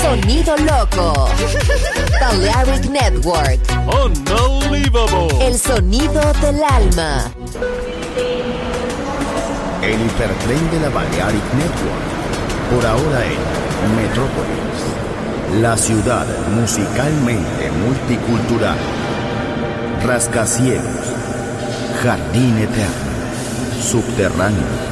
Sonido loco. Balearic Network. Unbelievable. El sonido del alma. El hipertren de la Balearic Network. Por ahora en Metrópolis. La ciudad musicalmente multicultural. Rascacielos. Jardín eterno. Subterráneo.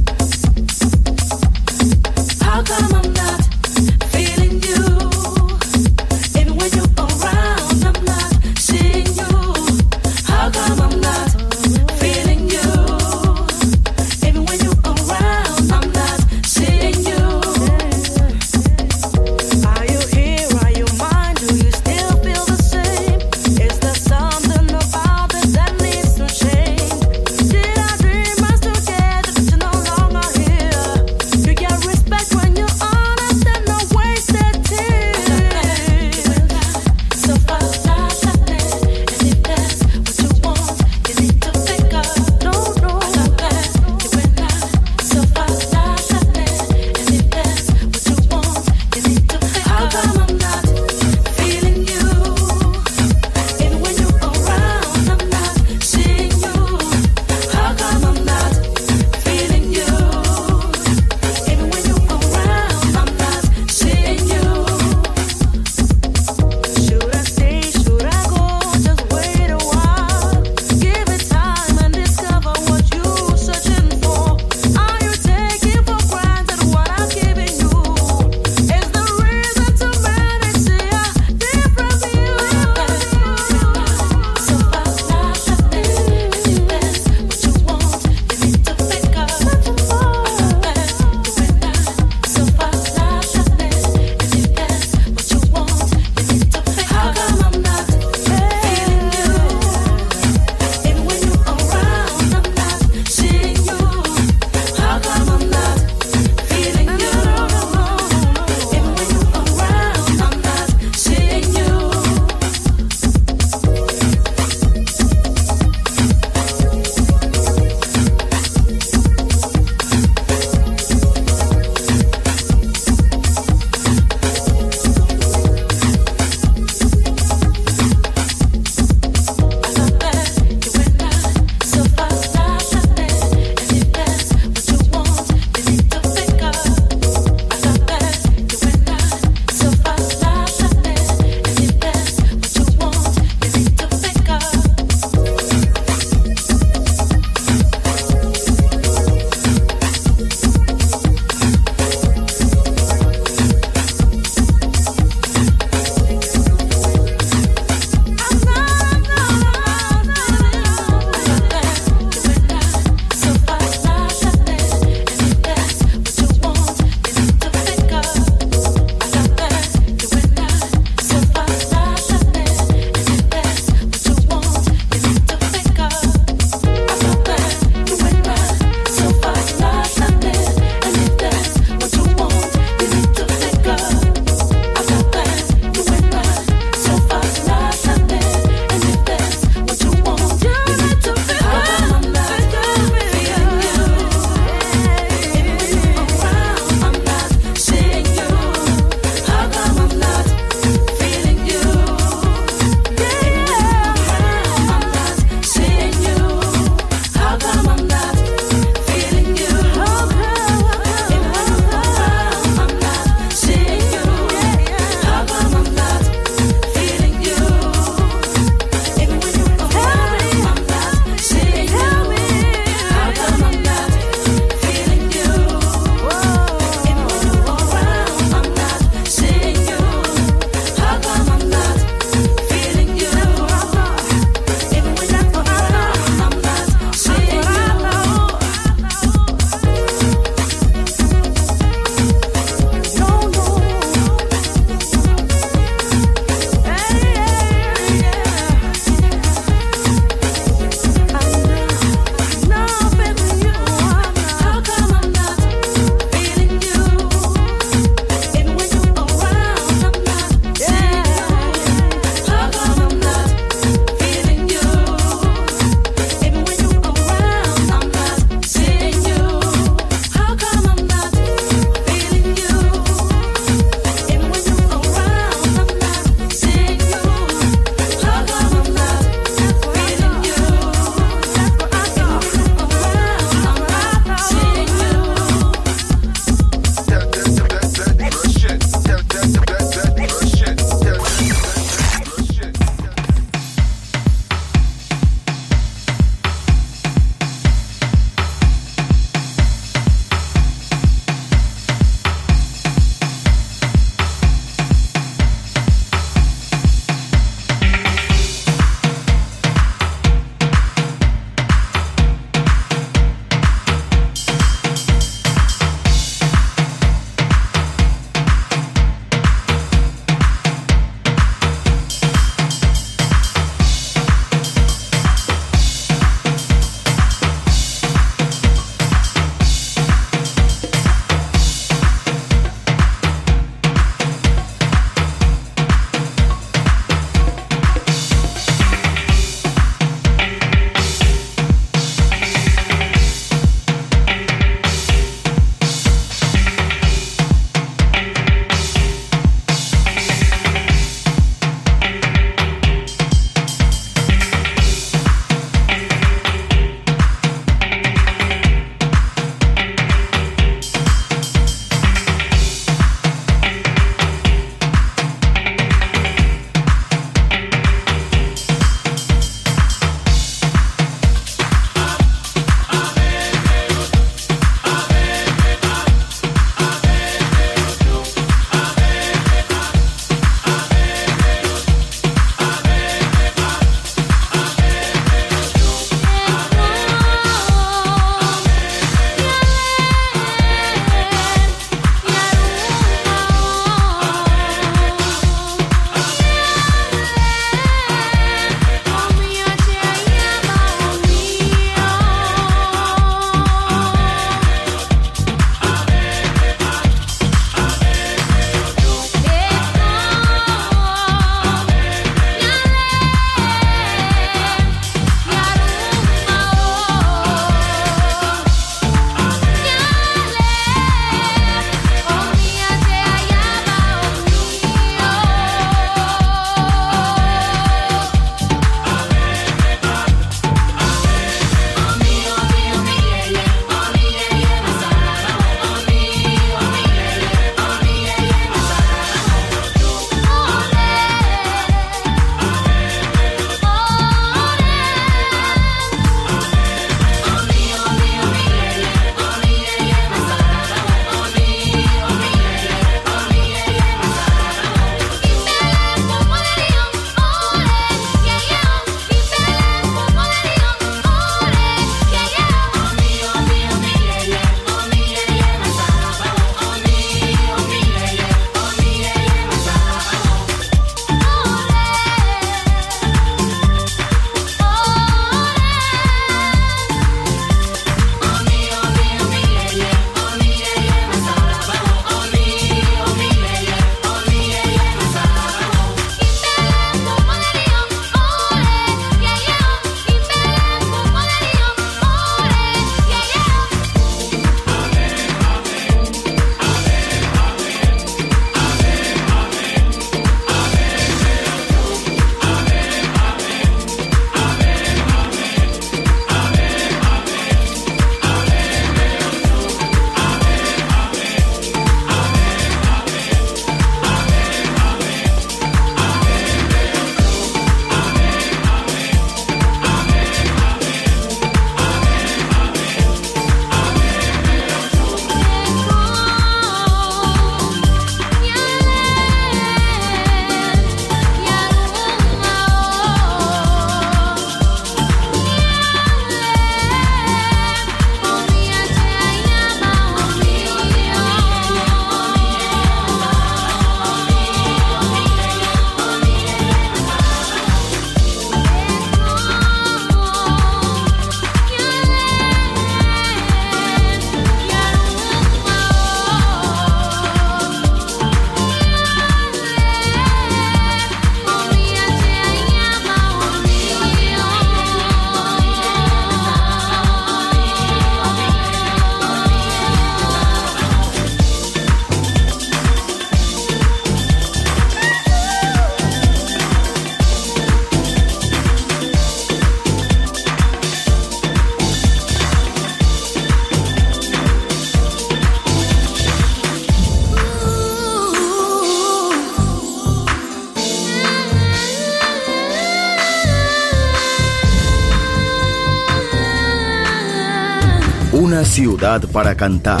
Una ciudad para cantar,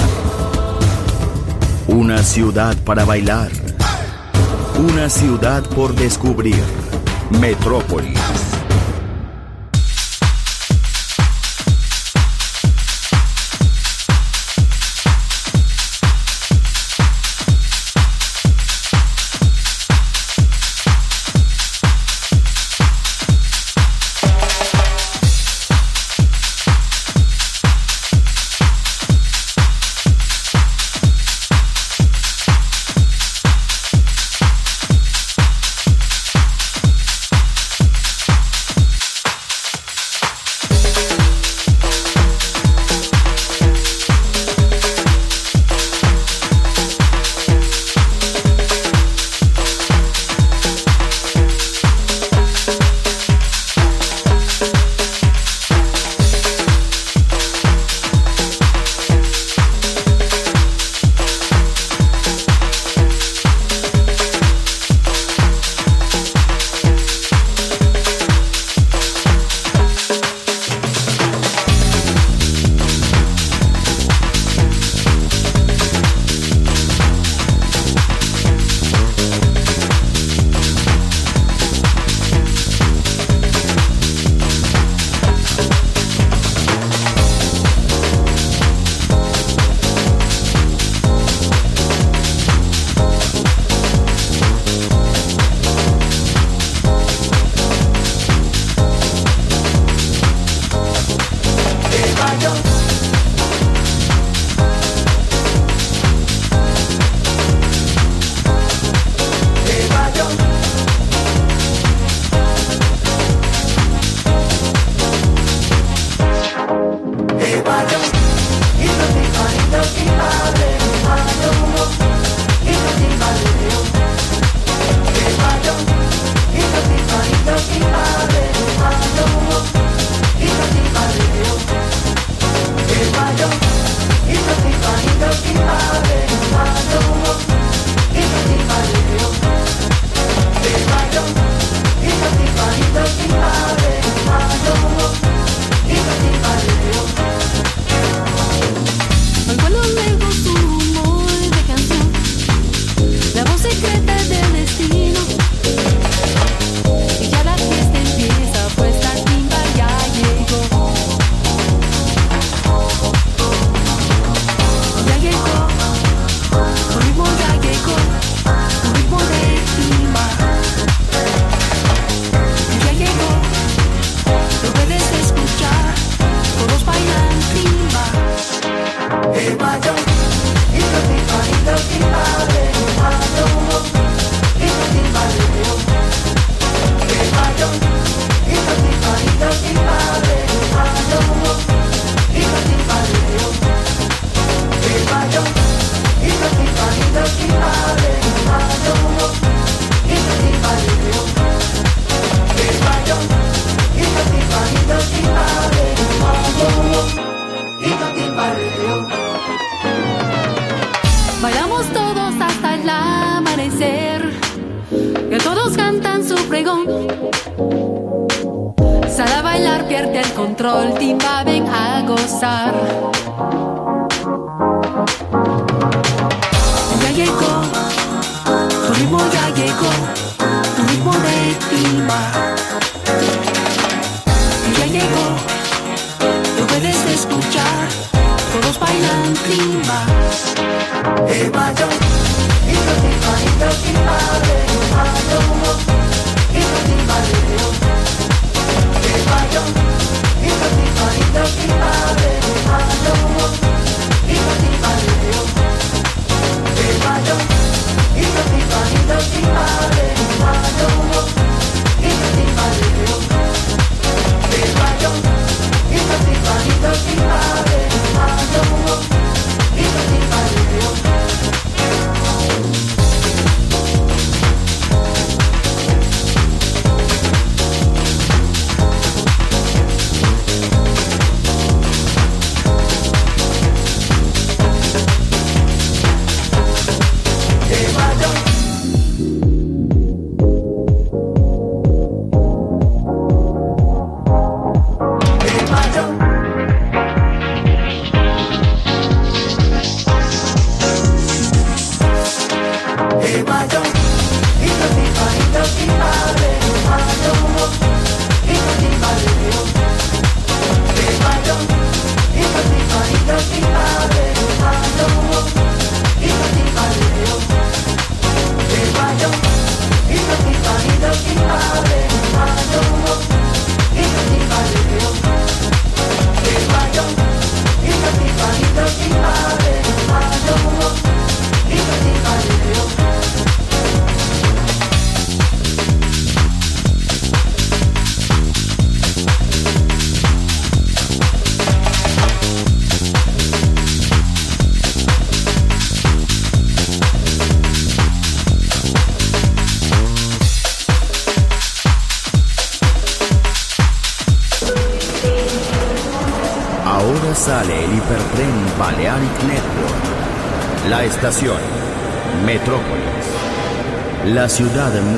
una ciudad para bailar, una ciudad por descubrir, Metrópoli.